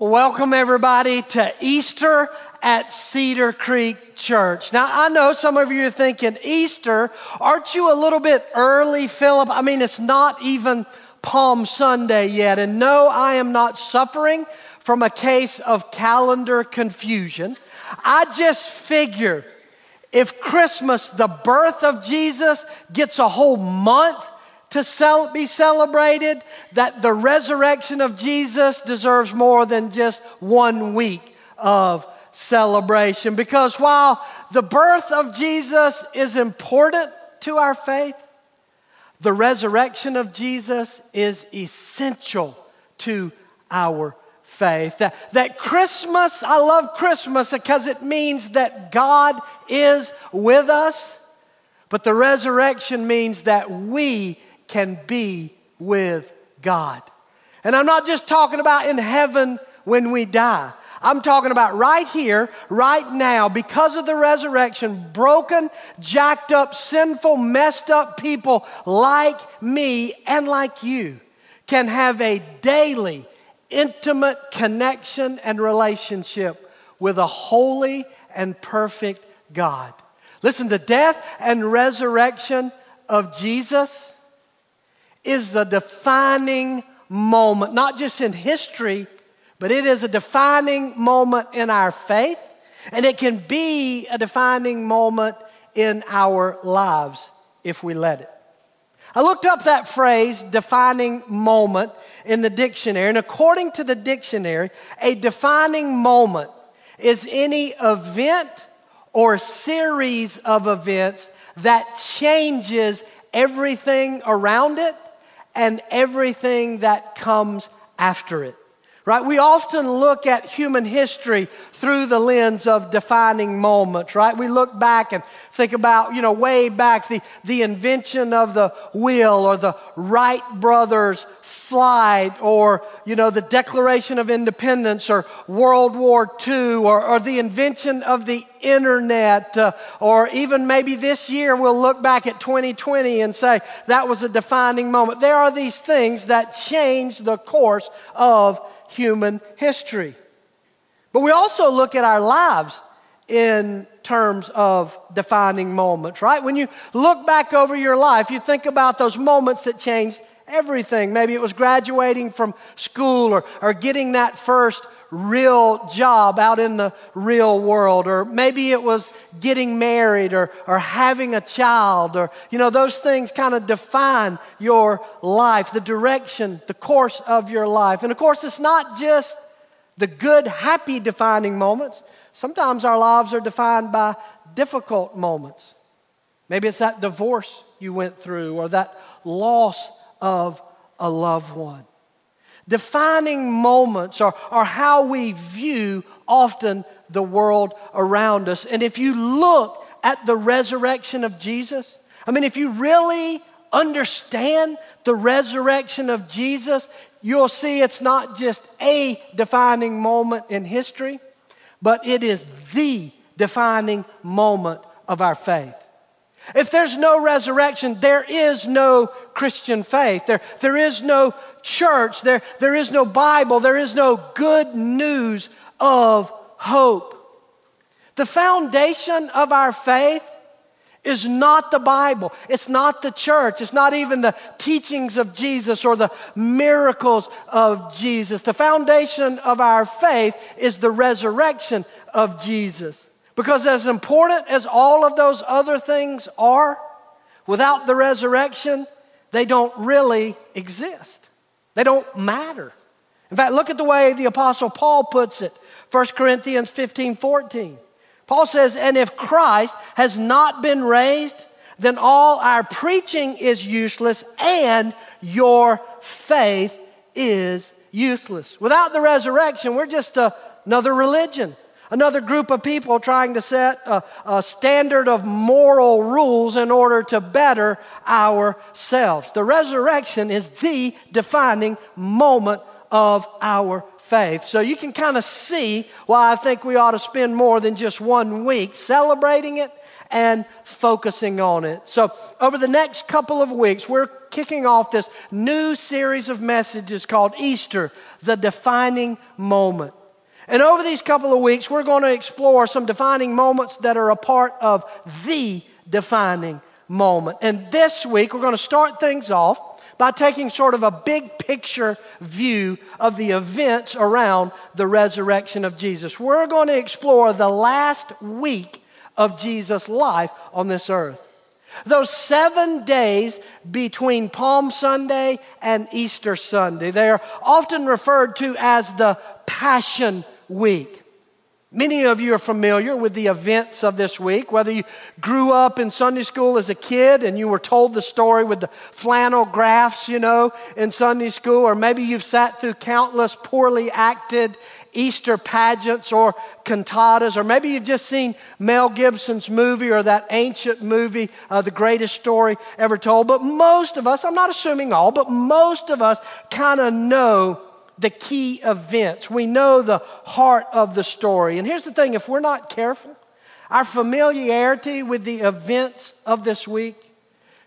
Welcome, everybody, to Easter at Cedar Creek Church. Now, I know some of you are thinking, Easter, aren't you a little bit early, Philip? I mean, it's not even Palm Sunday yet. And no, I am not suffering from a case of calendar confusion. I just figure if Christmas, the birth of Jesus, gets a whole month, to be celebrated, that the resurrection of Jesus deserves more than just one week of celebration. Because while the birth of Jesus is important to our faith, the resurrection of Jesus is essential to our faith. That, that Christmas, I love Christmas because it means that God is with us, but the resurrection means that we can be with God. And I'm not just talking about in heaven when we die. I'm talking about right here, right now, because of the resurrection, broken, jacked up, sinful, messed up people like me and like you can have a daily, intimate connection and relationship with a holy and perfect God. Listen, the death and resurrection of Jesus is the defining moment, not just in history, but it is a defining moment in our faith, and it can be a defining moment in our lives if we let it. I looked up that phrase, defining moment, in the dictionary, and according to the dictionary, a defining moment is any event or series of events that changes everything around it and everything that comes after it. Right? We often look at human history through the lens of defining moments, right? We look back and think about, you know, way back the, the invention of the wheel or the Wright brothers or, you know, the Declaration of Independence or World War II or, or the invention of the internet uh, or even maybe this year we'll look back at 2020 and say that was a defining moment. There are these things that change the course of human history. But we also look at our lives in terms of defining moments, right? When you look back over your life, you think about those moments that changed everything. Maybe it was graduating from school or, or getting that first real job out in the real world, or maybe it was getting married or, or having a child, or, you know, those things kind of define your life, the direction, the course of your life. And of course, it's not just the good, happy defining moments. Sometimes our lives are defined by difficult moments. Maybe it's that divorce you went through, or that loss of a loved one. Defining moments are, are how we view often the world around us. And if you look at the resurrection of Jesus, I mean, if you really understand the resurrection of Jesus, you'll see it's not just a defining moment in history, but it is the defining moment of our faith. If there's no resurrection, there is no Christian faith. There, there is no church. There, there is no Bible. There is no good news of hope. The foundation of our faith is not the Bible. It's not the church. It's not even the teachings of Jesus or the miracles of Jesus. The foundation of our faith is the resurrection of Jesus. Because, as important as all of those other things are, without the resurrection, they don't really exist. They don't matter. In fact, look at the way the Apostle Paul puts it 1 Corinthians 15 14. Paul says, And if Christ has not been raised, then all our preaching is useless and your faith is useless. Without the resurrection, we're just another religion another group of people trying to set a, a, standard of moral rules in order to better ourselves. The resurrection is the defining moment of our faith. So you can kind of see why I think we ought to spend more than just one week celebrating it and focusing on it. So over the next couple of weeks, we're kicking off this new series of messages called Easter, the defining moment. And over these couple of weeks, we're going to explore some defining moments that are a part of the defining moment. And this week, we're going to start things off by taking sort of a big picture view of the events around the resurrection of Jesus. We're going to explore the last week of Jesus' life on this earth. Those seven days between Palm Sunday and Easter Sunday, they are often referred to as the Passion Week. Many of you are familiar with the events of this week, whether you grew up in Sunday school as a kid and you were told the story with the flannel graphs, you know, in Sunday school, or maybe you've sat through countless poorly acted Easter pageants or cantatas, or maybe you've just seen Mel Gibson's movie or that ancient movie, uh, The Greatest Story Ever Told. But most of us, I'm not assuming all, but most of us kind of know the key events. We know the heart of the story. And here's the thing if we're not careful, our familiarity with the events of this week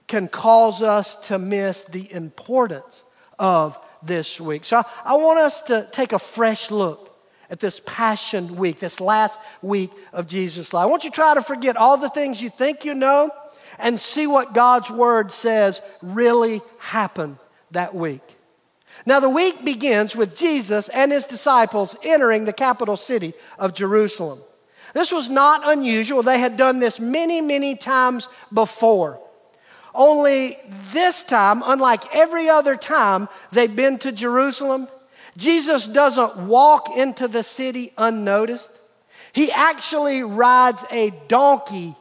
can cause us to miss the importance of this week. So I, want us to take a fresh look at this Passion Week, this last week of Jesus' life. I want you to try to forget all the things you think you know and see what God's Word says really happened that week. Now, the week begins with Jesus and his disciples entering the capital city of Jerusalem. This was not unusual. They had done this many, many times before. Only this time, unlike every other time they've been to Jerusalem, Jesus doesn't walk into the city unnoticed. He actually rides a donkey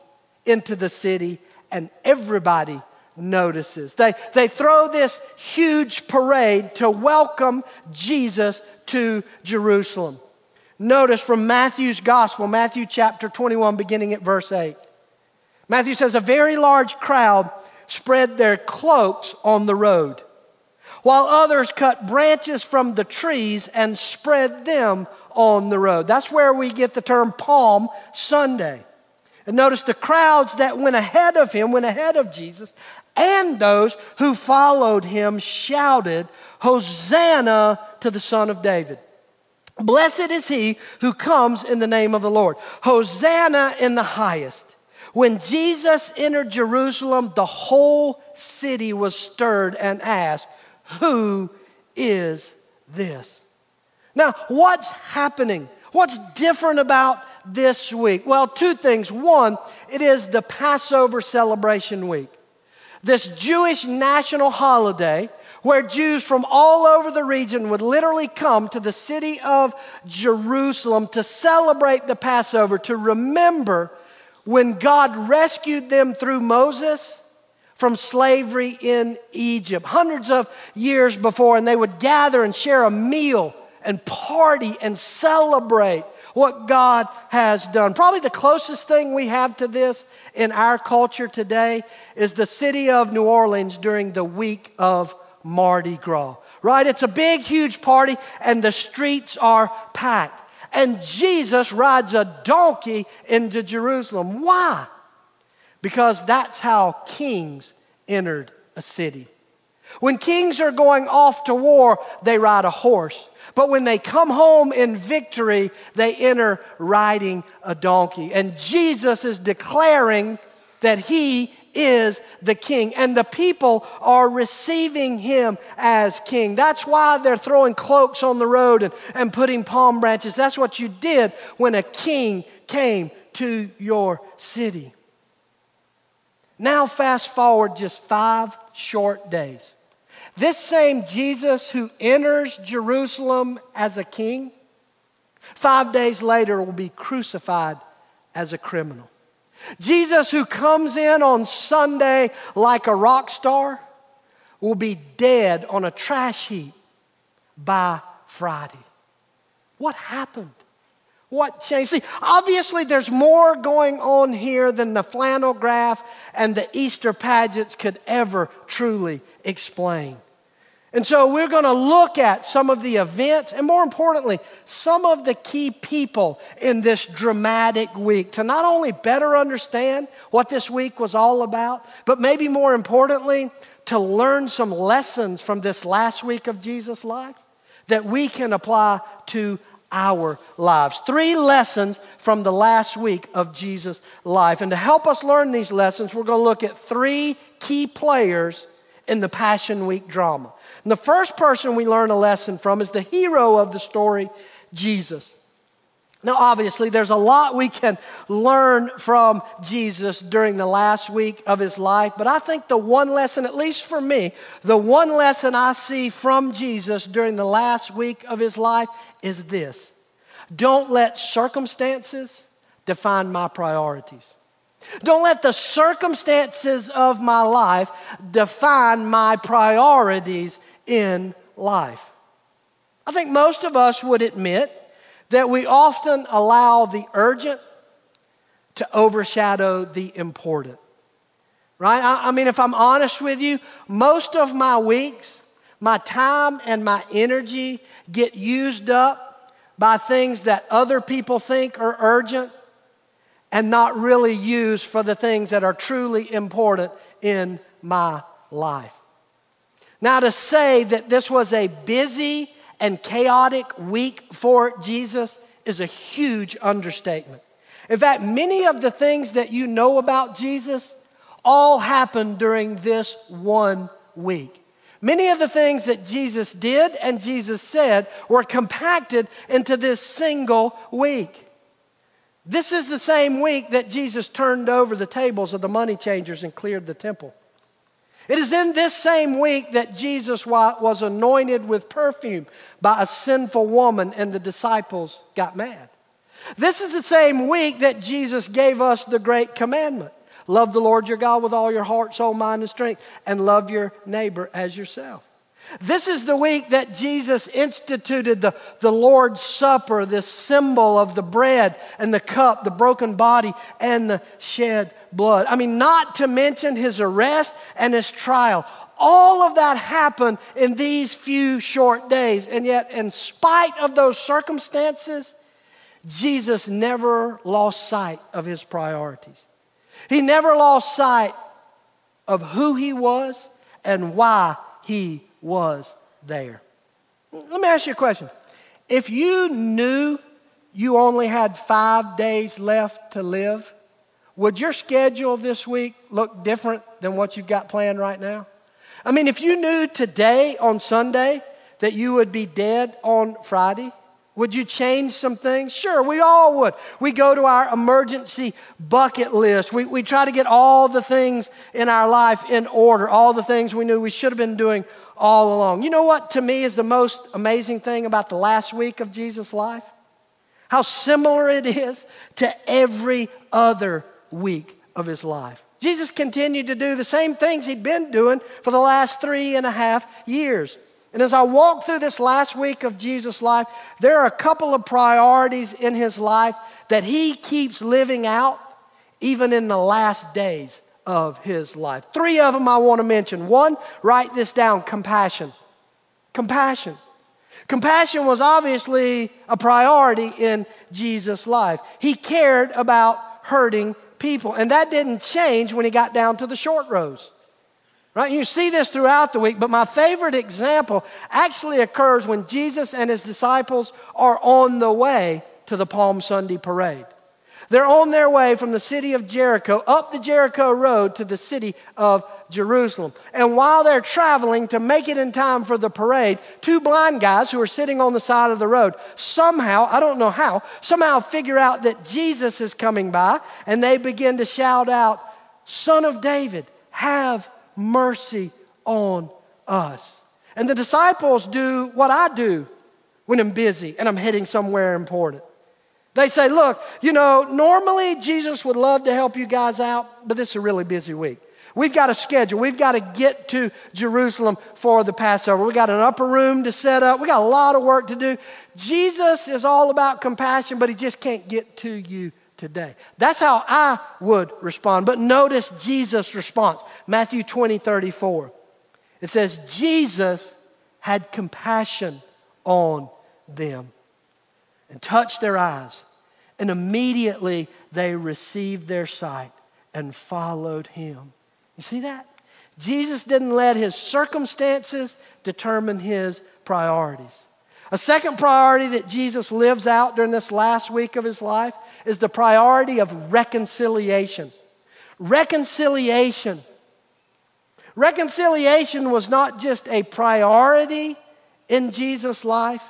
into the city, and everybody notices. They, they throw this huge parade to welcome Jesus to Jerusalem. Notice from Matthew's gospel, Matthew chapter 21, beginning at verse 8. Matthew says, A very large crowd spread their cloaks on the road, while others cut branches from the trees and spread them on the road. That's where we get the term Palm Sunday. And notice the crowds that went ahead of him, went ahead of Jesus, and those who followed him shouted, Hosanna to the Son of David. Blessed is he who comes in the name of the Lord. Hosanna in the highest. When Jesus entered Jerusalem, the whole city was stirred and asked, Who is this? Now, what's happening? What's different about this week? Well, two things. One, it is the Passover celebration week this Jewish national holiday where Jews from all over the region would literally come to the city of Jerusalem to celebrate the Passover, to remember when God rescued them through Moses from slavery in Egypt, hundreds of years before, and they would gather and share a meal and party and celebrate what God has done. Probably the closest thing we have to this in our culture today is the city of New Orleans during the week of Mardi Gras, right? It's a big, huge party, and the streets are packed. And Jesus rides a donkey into Jerusalem. Why? Because that's how kings entered a city. When kings are going off to war, they ride a horse. But when they come home in victory, they enter riding a donkey. And Jesus is declaring that he is the king. And the people are receiving him as king. That's why they're throwing cloaks on the road and, and putting palm branches. That's what you did when a king came to your city. Now, fast forward just five short days. This same Jesus who enters Jerusalem as a king, five days later will be crucified as a criminal. Jesus who comes in on Sunday like a rock star will be dead on a trash heap by Friday. What happened? What changed? See, obviously, there's more going on here than the flannel graph and the Easter pageants could ever truly explain. And so we're going to look at some of the events and, more importantly, some of the key people in this dramatic week to not only better understand what this week was all about, but maybe more importantly, to learn some lessons from this last week of Jesus' life that we can apply to our lives. Three lessons from the last week of Jesus' life. And to help us learn these lessons, we're going to look at three key players in the Passion Week drama. And the first person we learn a lesson from is the hero of the story, Jesus. Now, obviously, there's a lot we can learn from Jesus during the last week of his life, but I think the one lesson, at least for me, the one lesson I see from Jesus during the last week of his life is this Don't let circumstances define my priorities. Don't let the circumstances of my life define my priorities in life. I think most of us would admit that we often allow the urgent to overshadow the important. Right? I, I, mean, if I'm honest with you, most of my weeks, my time and my energy get used up by things that other people think are urgent and not really used for the things that are truly important in my life. Now, to say that this was a busy and chaotic week for Jesus is a huge understatement. In fact, many of the things that you know about Jesus all happened during this one week. Many of the things that Jesus did and Jesus said were compacted into this single week. This is the same week that Jesus turned over the tables of the money changers and cleared the temple. It is in this same week that Jesus was anointed with perfume by a sinful woman, and the disciples got mad. This is the same week that Jesus gave us the great commandment love the Lord your God with all your heart, soul, mind, and strength, and love your neighbor as yourself. This is the week that Jesus instituted the, the Lord's Supper, this symbol of the bread and the cup, the broken body, and the shed blood. I mean, not to mention his arrest and his trial. All of that happened in these few short days. And yet, in spite of those circumstances, Jesus never lost sight of his priorities. He never lost sight of who he was and why he was there. Let me ask you a question. If you knew you only had five days left to live, would your schedule this week look different than what you've got planned right now? I mean, if you knew today on Sunday that you would be dead on Friday, would you change some things? Sure, we all would. We go to our emergency bucket list. We, we try to get all the things in our life in order, all the things we knew we should have been doing all along. You know what, to me, is the most amazing thing about the last week of Jesus' life? How similar it is to every other week of his life. Jesus continued to do the same things he'd been doing for the last three and a half years. And as I walk through this last week of Jesus' life, there are a couple of priorities in his life that he keeps living out even in the last days of his life. Three of them I want to mention. One, write this down compassion. Compassion. Compassion was obviously a priority in Jesus' life. He cared about hurting people. And that didn't change when he got down to the short rows. Right? You see this throughout the week, but my favorite example actually occurs when Jesus and his disciples are on the way to the Palm Sunday parade. They're on their way from the city of Jericho up the Jericho Road to the city of Jerusalem. And while they're traveling to make it in time for the parade, two blind guys who are sitting on the side of the road somehow, I don't know how, somehow figure out that Jesus is coming by and they begin to shout out, Son of David, have mercy on us. And the disciples do what I do when I'm busy and I'm heading somewhere important. They say, Look, you know, normally Jesus would love to help you guys out, but this is a really busy week. We've got a schedule. We've got to get to Jerusalem for the Passover. We got an upper room to set up. We got a lot of work to do. Jesus is all about compassion, but he just can't get to you today. That's how I would respond. But notice Jesus' response Matthew 20, 34. It says, Jesus had compassion on them and touched their eyes. And immediately they received their sight and followed him. You see that? Jesus didn't let his circumstances determine his priorities. A second priority that Jesus lives out during this last week of his life is the priority of reconciliation. Reconciliation. Reconciliation was not just a priority in Jesus' life,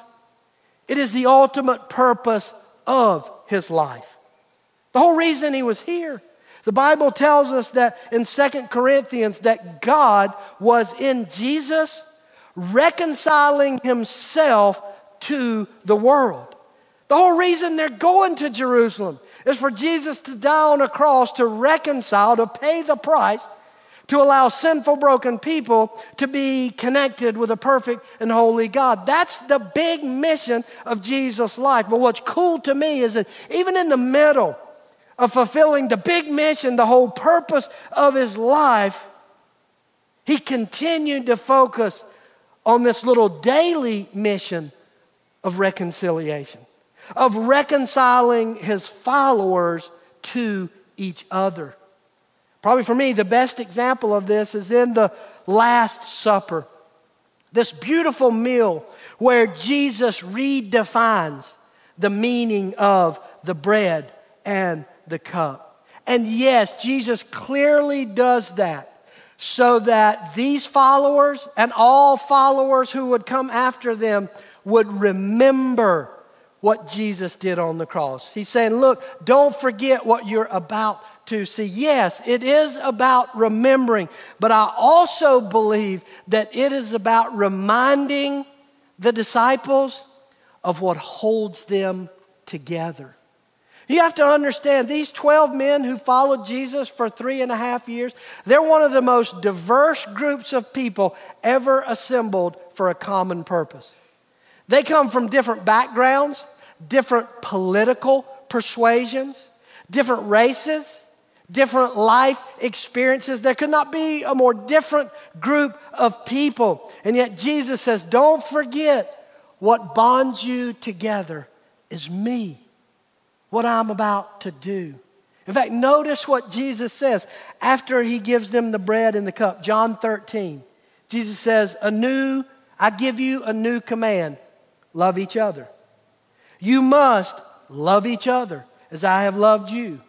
it is the ultimate purpose of his life. The whole reason he was here. The Bible tells us that in Second Corinthians that God was in Jesus reconciling himself to the world. The whole reason they're going to Jerusalem is for Jesus to die on a cross to reconcile, to pay the price, to allow sinful, broken people to be connected with a perfect and holy God. That's the big mission of Jesus' life. But what's cool to me is that even in the middle of fulfilling the big mission, the whole purpose of his life, he continued to focus on this little daily mission of reconciliation, of reconciling his followers to each other. Probably for me, the best example of this is in the Last Supper. This beautiful meal where Jesus redefines the meaning of the bread and the cup. And yes, Jesus clearly does that so that these followers and all followers who would come after them would remember what Jesus did on the cross. He's saying, Look, don't forget what you're about to see. Yes, it is about remembering, but I also believe that it is about reminding the disciples of what holds them together. You have to understand these 12 men who followed Jesus for three and a half years, they're one of the most diverse groups of people ever assembled for a common purpose. They come from different backgrounds, different political persuasions, different races, different life experiences. There could not be a more different group of people. And yet Jesus says, Don't forget what bonds you together is me, what I'm about to do. In fact, notice what Jesus says after he gives them the bread and the cup. John 13. Jesus says, A new, I give you a new command love each other. You must love each other as I have loved you.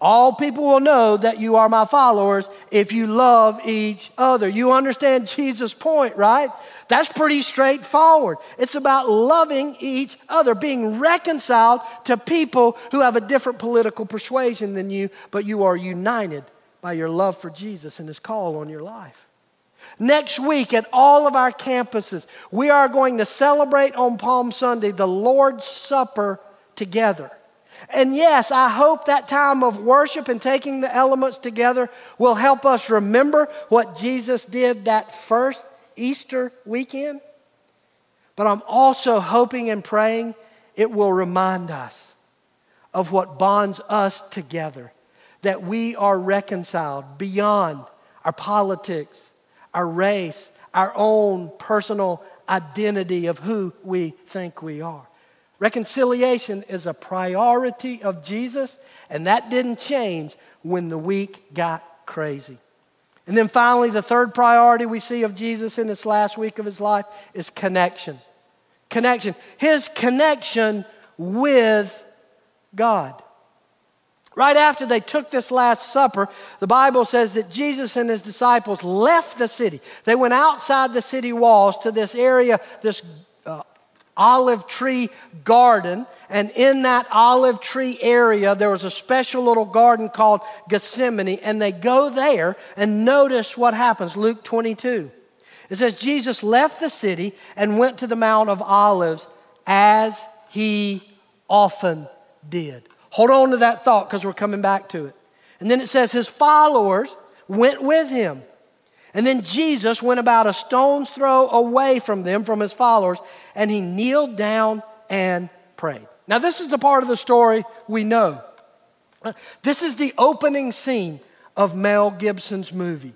All people will know that you are my followers if you love each other. You understand Jesus' point, right? That's pretty straightforward. It's about loving each other, being reconciled to people who have a different political persuasion than you, but you are united by your love for Jesus and his call on your life. Next week at all of our campuses, we are going to celebrate on Palm Sunday the Lord's Supper together. And yes, I hope that time of worship and taking the elements together will help us remember what Jesus did that first Easter weekend. But I'm also hoping and praying it will remind us of what bonds us together, that we are reconciled beyond our politics, our race, our own personal identity of who we think we are. Reconciliation is a priority of Jesus, and that didn't change when the week got crazy. And then finally, the third priority we see of Jesus in this last week of his life is connection. Connection. His connection with God. Right after they took this Last Supper, the Bible says that Jesus and his disciples left the city. They went outside the city walls to this area, this olive tree garden. And in that olive tree area, there was a special little garden called Gethsemane. And they go there and notice what happens. Luke 22. It says, Jesus left the city and went to the Mount of Olives as he often did. Hold on to that thought because we're coming back to it. And then it says his followers went with him. And then Jesus went about a stone's throw away from them, from his followers, and he kneeled down and prayed. Now, this is the part of the story we know. This is the opening scene of Mel Gibson's movie.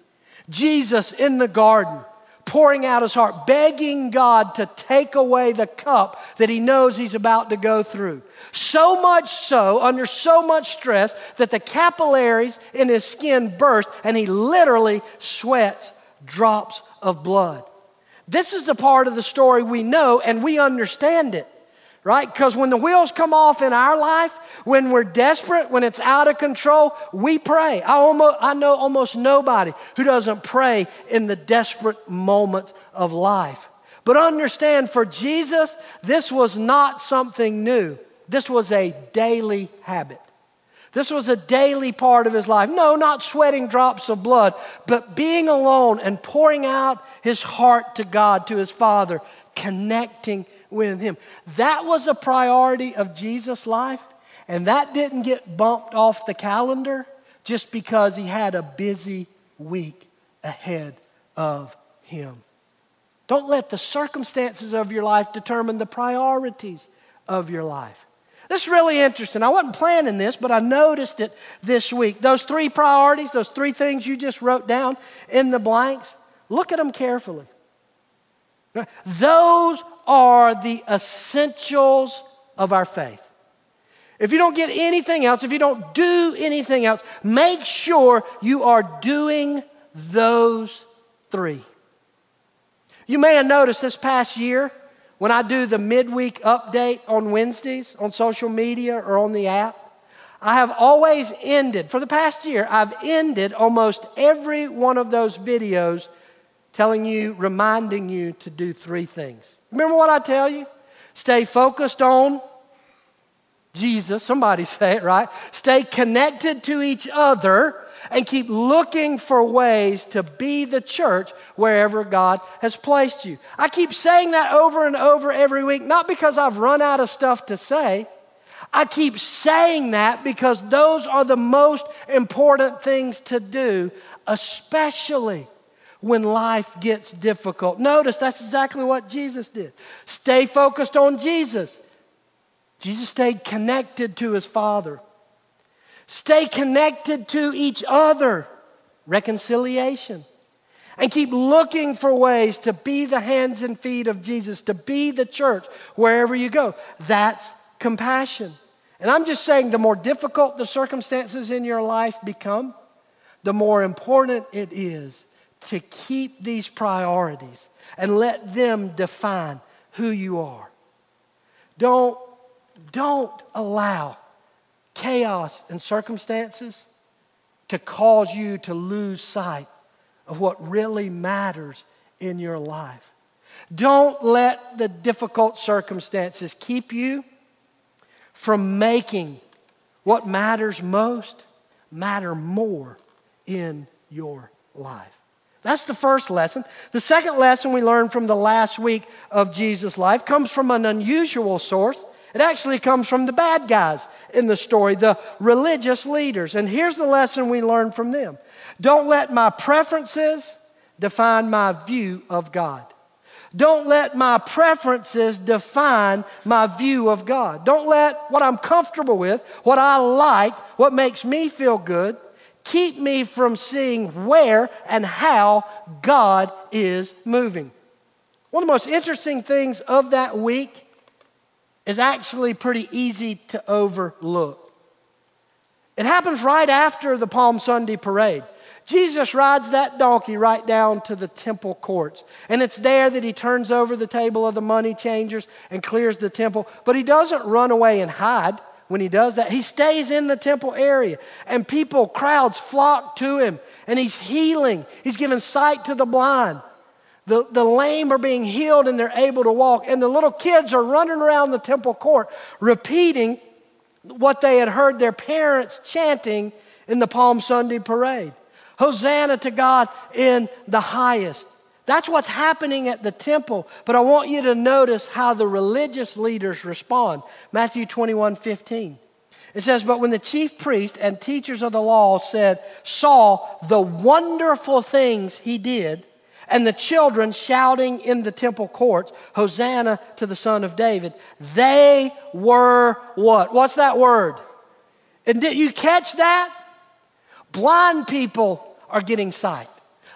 Jesus in the garden, pouring out his heart, begging God to take away the cup that he knows he's about to go through. So much so, under so much stress, that the capillaries in his skin burst and he literally sweats drops of blood. This is the part of the story we know and we understand it, right? Because when the wheels come off in our life, when we're desperate, when it's out of control, we pray. I, almost, I know almost nobody who doesn't pray in the desperate moments of life. But understand, for Jesus, this was not something new. This was a daily habit. This was a daily part of his life. No, not sweating drops of blood, but being alone and pouring out his heart to God, to his Father, connecting with him. That was a priority of Jesus' life, and that didn't get bumped off the calendar just because he had a busy week ahead of him. Don't let the circumstances of your life determine the priorities of your life. This is really interesting. I wasn't planning this, but I noticed it this week. Those three priorities, those three things you just wrote down in the blanks, look at them carefully. Those are the essentials of our faith. If you don't get anything else, if you don't do anything else, make sure you are doing those three. You may have noticed this past year, when I do the midweek update on Wednesdays on social media or on the app, I have always ended, for the past year, I've ended almost every one of those videos telling you, reminding you to do three things. Remember what I tell you? Stay focused on Jesus. Somebody say it right. Stay connected to each other and keep looking for ways to be the church wherever God has placed you. I keep saying that over and over every week, not because I've run out of stuff to say. I keep saying that because those are the most important things to do, especially when life gets difficult. Notice that's exactly what Jesus did. Stay focused on Jesus. Jesus stayed connected to his Father. Stay connected to each other. Reconciliation. And keep looking for ways to be the hands and feet of Jesus, to be the church wherever you go. That's compassion. And I'm just saying the more difficult the circumstances in your life become, the more important it is to keep these priorities and let them define who you are. Don't, don't allow chaos and circumstances to cause you to lose sight of what really matters in your life. Don't let the difficult circumstances keep you from making what matters most matter more in your life. That's the first lesson. The second lesson we learned from the last week of Jesus' life comes from an unusual source. It actually comes from the bad guys in the story, the religious leaders. And here's the lesson we learn from them don't let my preferences define my view of God. Don't let my preferences define my view of God. Don't let what I'm comfortable with, what I like, what makes me feel good, keep me from seeing where and how God is moving. One of the most interesting things of that week is actually pretty easy to overlook. It happens right after the Palm Sunday parade. Jesus rides that donkey right down to the temple courts. And it's there that he turns over the table of the money changers and clears the temple. But he doesn't run away and hide when he does that. He stays in the temple area. And people, crowds flock to him. And he's healing, he's giving sight to the blind. The, the lame are being healed and they're able to walk. And the little kids are running around the temple court repeating what they had heard their parents chanting in the Palm Sunday parade Hosanna to God in the highest. That's what's happening at the temple. But I want you to notice how the religious leaders respond. Matthew 21 15. It says, But when the chief priest and teachers of the law said, saw the wonderful things he did, and the children shouting in the temple courts, Hosanna to the Son of David. They were what? What's that word? And did you catch that? Blind people are getting sight.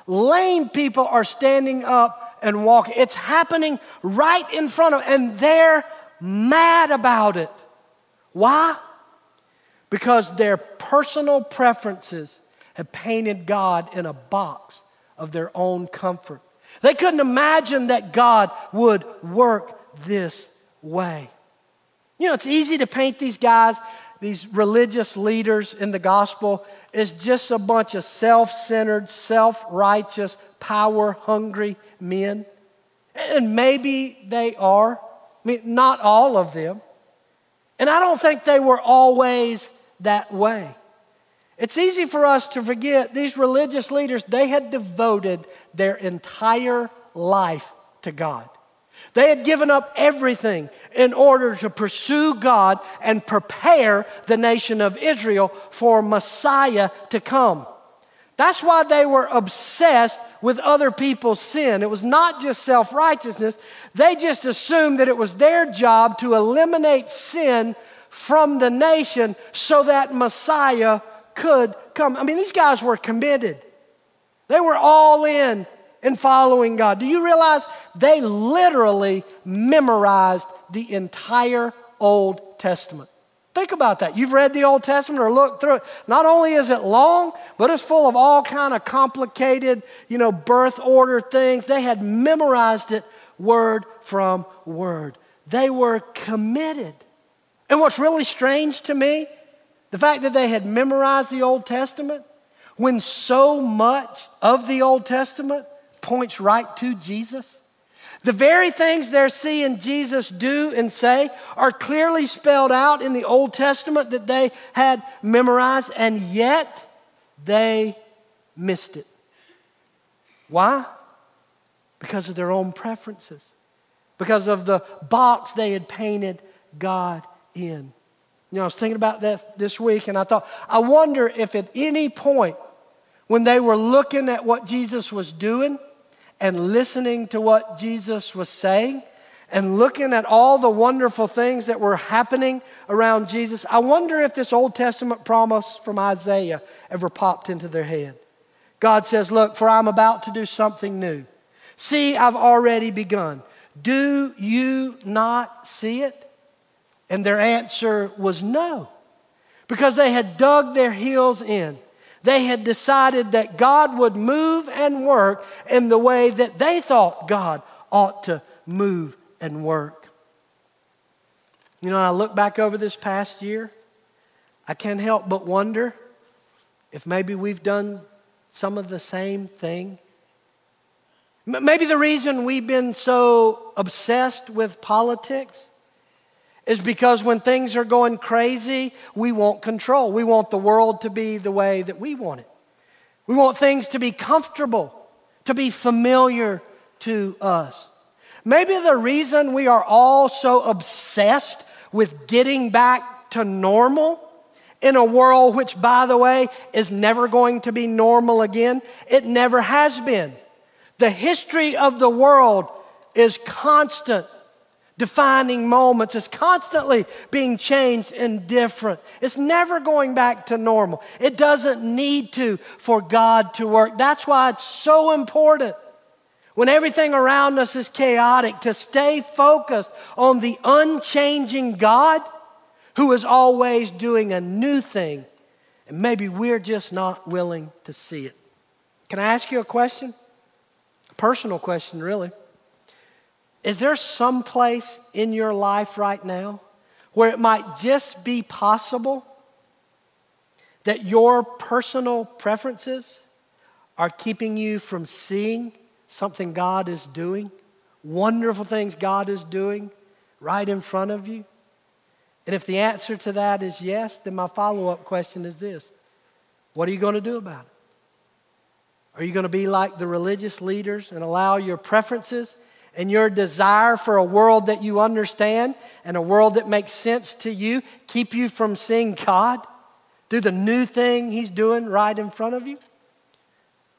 Lame people are standing up and walking. It's happening right in front of, them, and they're mad about it. Why? Because their personal preferences have painted God in a box of their own comfort. They couldn't imagine that God would work this way. You know, it's easy to paint these guys, these religious leaders in the gospel, as just a bunch of self centered, self righteous, power hungry men. And maybe they are. I mean, not all of them. And I don't think they were always that way. It's easy for us to forget these religious leaders, they had devoted their entire life to God. They had given up everything in order to pursue God and prepare the nation of Israel for Messiah to come. That's why they were obsessed with other people's sin. It was not just self righteousness, they just assumed that it was their job to eliminate sin from the nation so that Messiah could come. I mean, these guys were committed, they were all in in following God. Do you realize they literally memorized the entire Old Testament? Think about that. You've read the Old Testament or looked through it. Not only is it long, but it's full of all kind of complicated, you know, birth order things. They had memorized it word from word. They were committed. And what's really strange to me the fact that they had memorized the Old Testament when so much of the Old Testament points right to Jesus. The very things they're seeing Jesus do and say are clearly spelled out in the Old Testament that they had memorized, and yet they missed it. Why? Because of their own preferences, because of the box they had painted God in. You know, I was thinking about that this week and I thought, I wonder if at any point when they were looking at what Jesus was doing and listening to what Jesus was saying and looking at all the wonderful things that were happening around Jesus, I wonder if this Old Testament promise from Isaiah ever popped into their head. God says, Look, for I'm about to do something new. See, I've already begun. Do you not see it? And their answer was no, because they had dug their heels in. They had decided that God would move and work in the way that they thought God ought to move and work. You know, I look back over this past year, I can't help but wonder if maybe we've done some of the same thing. Maybe the reason we've been so obsessed with politics is because when things are going crazy, we want control. We want the world to be the way that we want it. We want things to be comfortable, to be familiar to us. Maybe the reason we are all so obsessed with getting back to normal in a world which, by the way, is never going to be normal again, it never has been. The history of the world is constant defining moments. It's constantly being changed and different. It's never going back to normal. It doesn't need to for God to work. That's why it's so important when everything around us is chaotic to stay focused on the unchanging God who is always doing a new thing. And maybe we're just not willing to see it. Can I ask you a question? A personal question, really. Is there some place in your life right now where it might just be possible that your personal preferences are keeping you from seeing something God is doing, wonderful things God is doing right in front of you? And if the answer to that is yes, then my follow up question is this What are you going to do about it? Are you going to be like the religious leaders and allow your preferences and your desire for a world that you understand and a world that makes sense to you keep you from seeing God do the new thing He's doing right in front of you?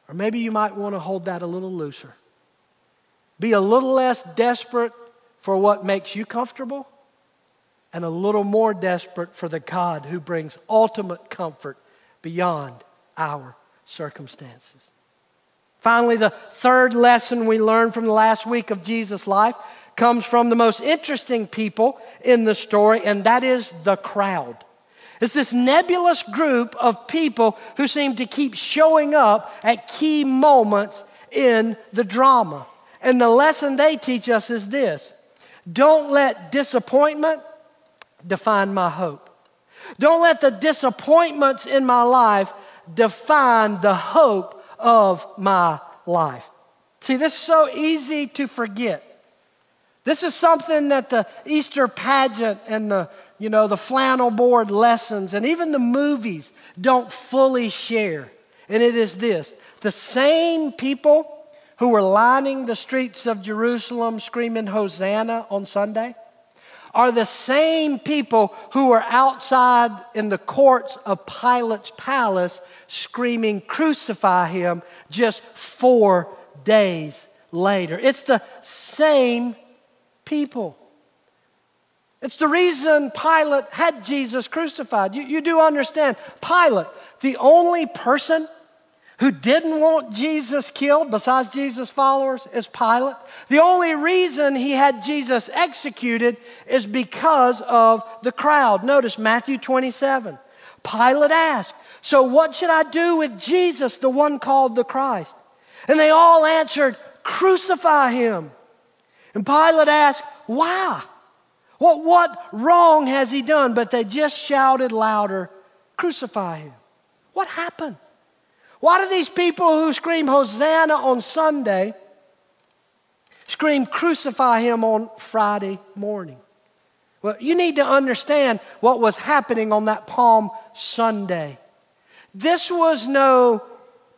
Or maybe you might want to hold that a little looser. Be a little less desperate for what makes you comfortable and a little more desperate for the God who brings ultimate comfort beyond our circumstances. Finally, the third lesson we learned from the last week of Jesus' life comes from the most interesting people in the story, and that is the crowd. It's this nebulous group of people who seem to keep showing up at key moments in the drama. And the lesson they teach us is this don't let disappointment define my hope. Don't let the disappointments in my life define the hope of my life. See, this is so easy to forget. This is something that the Easter pageant and the, you know, the flannel board lessons and even the movies don't fully share. And it is this the same people who were lining the streets of Jerusalem screaming Hosanna on Sunday are the same people who were outside in the courts of Pilate's palace screaming, Crucify him, just four days later. It's the same people. It's the reason Pilate had Jesus crucified. You, you do understand, Pilate, the only person who didn't want Jesus killed, besides Jesus' followers, is Pilate. The only reason he had Jesus executed is because of the crowd. Notice Matthew 27. Pilate asked, So what should I do with Jesus, the one called the Christ? And they all answered, Crucify him. And Pilate asked, Why? What, what wrong has he done? But they just shouted louder, Crucify him. What happened? Why do these people who scream Hosanna on Sunday scream crucify him on Friday morning? Well, you need to understand what was happening on that Palm Sunday. This was no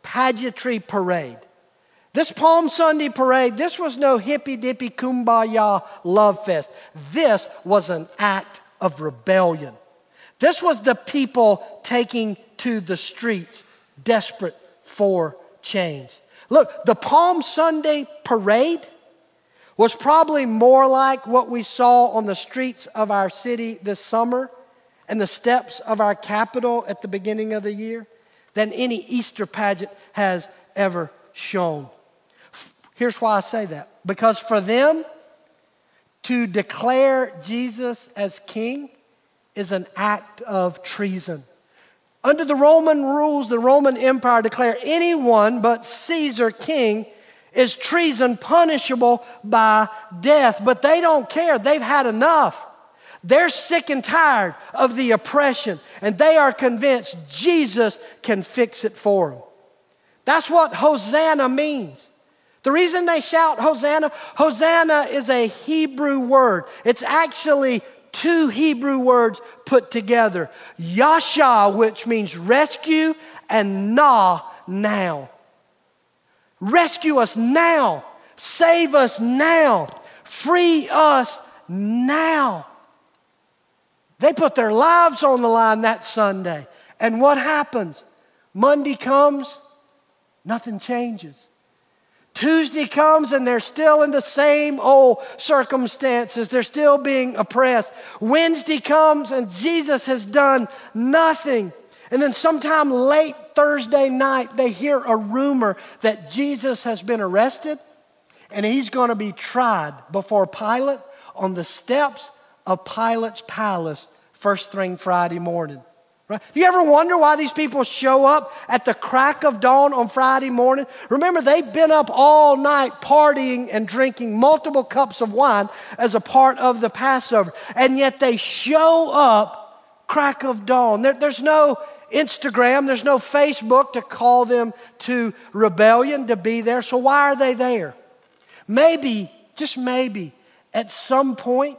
pageantry parade. This Palm Sunday parade, this was no hippy dippy kumbaya love fest. This was an act of rebellion. This was the people taking to the streets desperate for change. Look, the Palm Sunday parade was probably more like what we saw on the streets of our city this summer and the steps of our capitol at the beginning of the year than any Easter pageant has ever shown. Here's why I say that because for them to declare Jesus as king is an act of treason. Under the Roman rules, the Roman Empire declared anyone but Caesar king is treason punishable by death. But they don't care. They've had enough. They're sick and tired of the oppression, and they are convinced Jesus can fix it for them. That's what Hosanna means. The reason they shout Hosanna, Hosanna is a Hebrew word. It's actually two Hebrew words put together Yasha, which means rescue, and Na, now. Rescue us now. Save us now. Free us now. They put their lives on the line that Sunday. And what happens? Monday comes, nothing changes. Tuesday comes and they're still in the same old circumstances. They're still being oppressed. Wednesday comes and Jesus has done nothing. And then sometime late Thursday night, they hear a rumor that Jesus has been arrested and he's going to be tried before Pilate on the steps of Pilate's palace first thing Friday morning. Right? You ever wonder why these people show up at the crack of dawn on Friday morning? Remember, they've been up all night partying and drinking multiple cups of wine as a part of the Passover, and yet they show up crack of dawn. There, there's no Instagram, there's no Facebook to call them to rebellion to be there. So why are they there? Maybe, just maybe, at some point,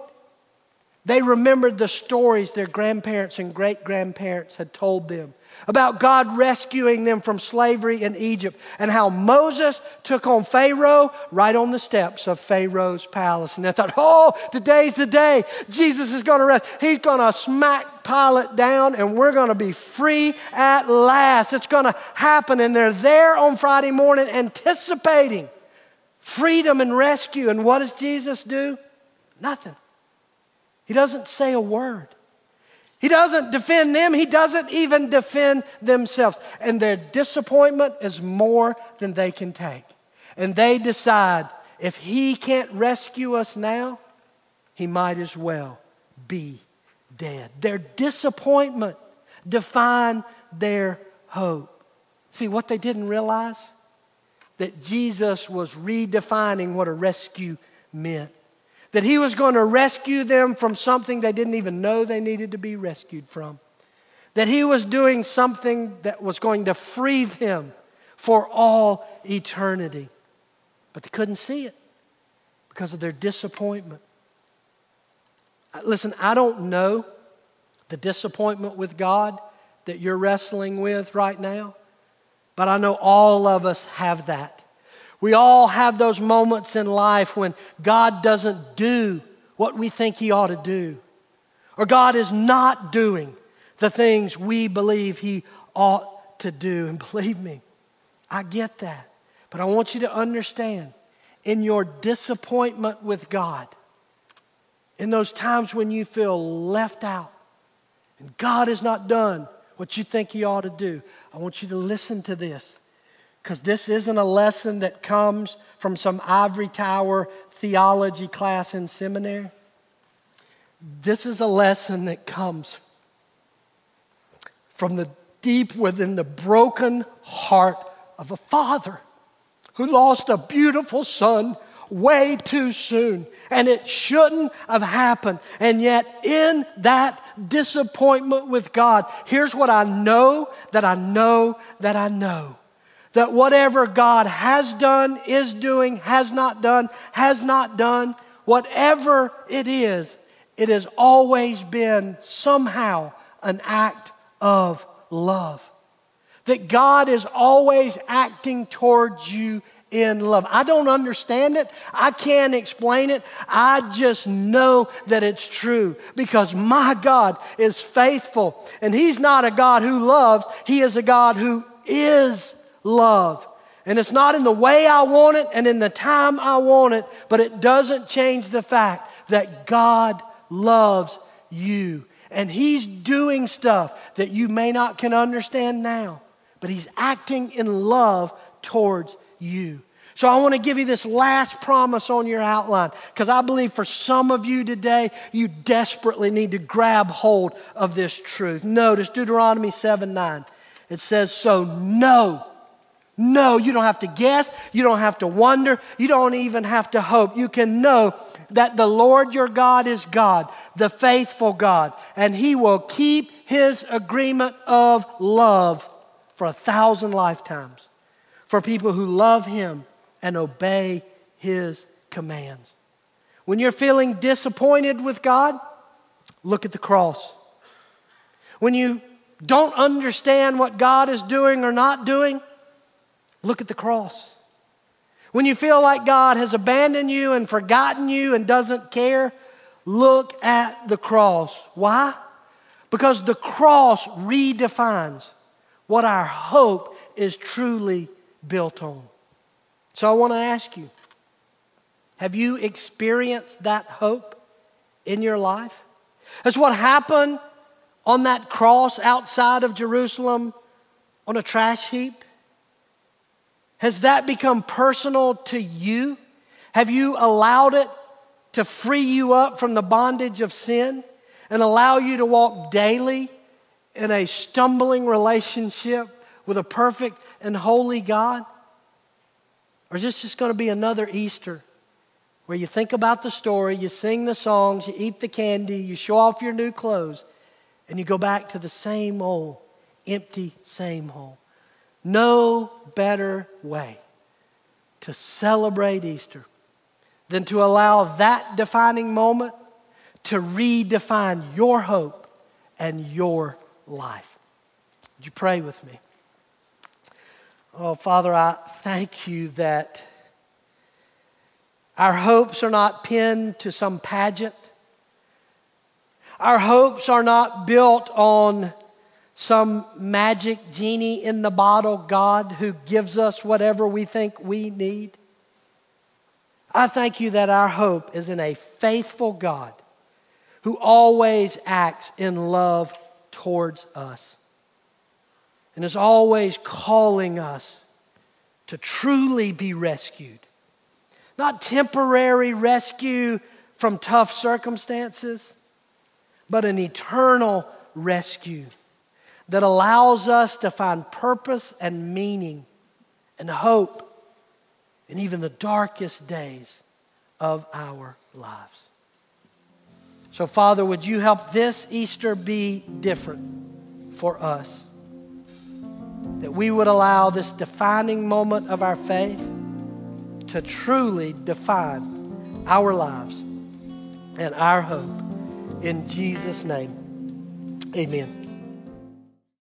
they remembered the stories their grandparents and great grandparents had told them about God rescuing them from slavery in Egypt and how Moses took on Pharaoh right on the steps of Pharaoh's palace. And they thought, oh, today's the day. Jesus is going to rest. He's going to smack Pilate down and we're going to be free at last. It's going to happen. And they're there on Friday morning anticipating freedom and rescue. And what does Jesus do? Nothing. He doesn't say a word. He doesn't defend them, he doesn't even defend themselves. And their disappointment is more than they can take. And they decide if he can't rescue us now, he might as well be dead. Their disappointment define their hope. See, what they didn't realize? That Jesus was redefining what a rescue meant. That he was going to rescue them from something they didn't even know they needed to be rescued from. That he was doing something that was going to free them for all eternity. But they couldn't see it because of their disappointment. Uh, listen, I don't know the disappointment with God that you're wrestling with right now, but I know all of us have that. We all have those moments in life when God doesn't do what we think He ought to do, or God is not doing the things we believe He ought to do. And believe me, I get that. But I want you to understand in your disappointment with God, in those times when you feel left out and God has not done what you think He ought to do, I want you to listen to this because this isn't a lesson that comes from some ivory tower theology class in seminary. This is a lesson that comes from the deep within the broken heart of a father who lost a beautiful son way too soon. And it shouldn't have happened. And yet, in that disappointment with God, here's what I know that I know that I know. That whatever God has done, is doing, has not done, has not done, whatever it is, it has always been somehow an act of love. That God is always acting towards you in love. I don't understand it. I can't explain it. I just know that it's true because my God is faithful. And He's not a God who loves, He is a God who is love. And it's not in the way I want it and in the time I want it, but it doesn't change the fact that God loves you. And He's doing stuff that you may not can understand now, but He's acting in love towards you. So I want to give you this last promise on your outline because I believe for some of you today, you desperately need to grab hold of this truth. Notice Deuteronomy 7 9. It says, So know. No, you don't have to guess. You don't have to wonder. You don't even have to hope. You can know that the Lord your God is God, the faithful God, and He will keep His agreement of love for a thousand lifetimes for people who love Him and obey His commands. When you're feeling disappointed with God, look at the cross. When you don't understand what God is doing or not doing, look at the cross. When you feel like God has abandoned you and forgotten you and doesn't care, look at the cross. Why? Because the cross redefines what our hope is truly built on. So I want to ask you have you experienced that hope in your life? That's what happened on that cross outside of Jerusalem on a trash heap. Has that become personal to you? Have you allowed it to free you up from the bondage of sin and allow you to walk daily in a stumbling relationship with a perfect and holy God? Or is this just going to be another Easter where you think about the story, you sing the songs, you eat the candy, you show off your new clothes, and you go back to the same old empty, same hole? No better way to celebrate Easter than to allow that defining moment to redefine your hope and your life. Would you pray with me? Oh, Father, I thank you that our hopes are not pinned to some pageant. Our hopes are not built on some magic genie in the bottle God who gives us whatever we think we need. I thank you that our hope is in a faithful God who always acts in love towards us and is always calling us to truly be rescued. Not temporary rescue from tough circumstances, but an eternal rescue that allows us to find purpose and meaning and hope in even the darkest days of our lives. So, Father, would you help this Easter be different for us? That we would allow this defining moment of our faith to truly define our lives and our hope. In Jesus' name, amen.